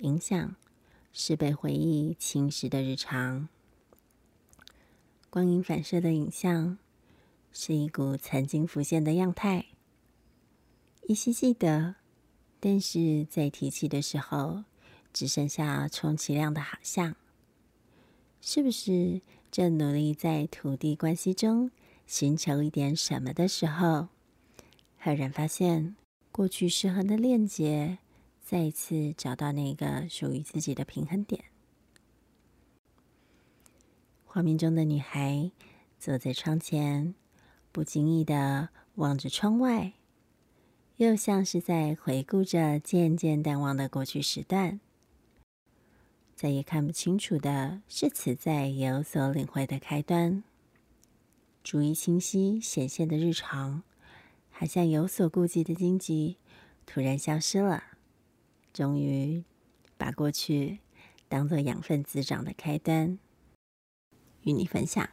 影响是被回忆侵蚀的日常。光影反射的影像是一股曾经浮现的样态，依稀记得，但是在提起的时候，只剩下充其量的好像。是不是正努力在土地关系中寻求一点什么的时候，赫然发现过去失衡的链接，再一次找到那个属于自己的平衡点？画面中的女孩坐在窗前，不经意的望着窗外，又像是在回顾着渐渐淡忘的过去时段。再也看不清楚的是，此在有所领会的开端。逐一清晰显现的日常，好像有所顾忌的荆棘，突然消失了。终于，把过去当做养分滋长的开端，与你分享。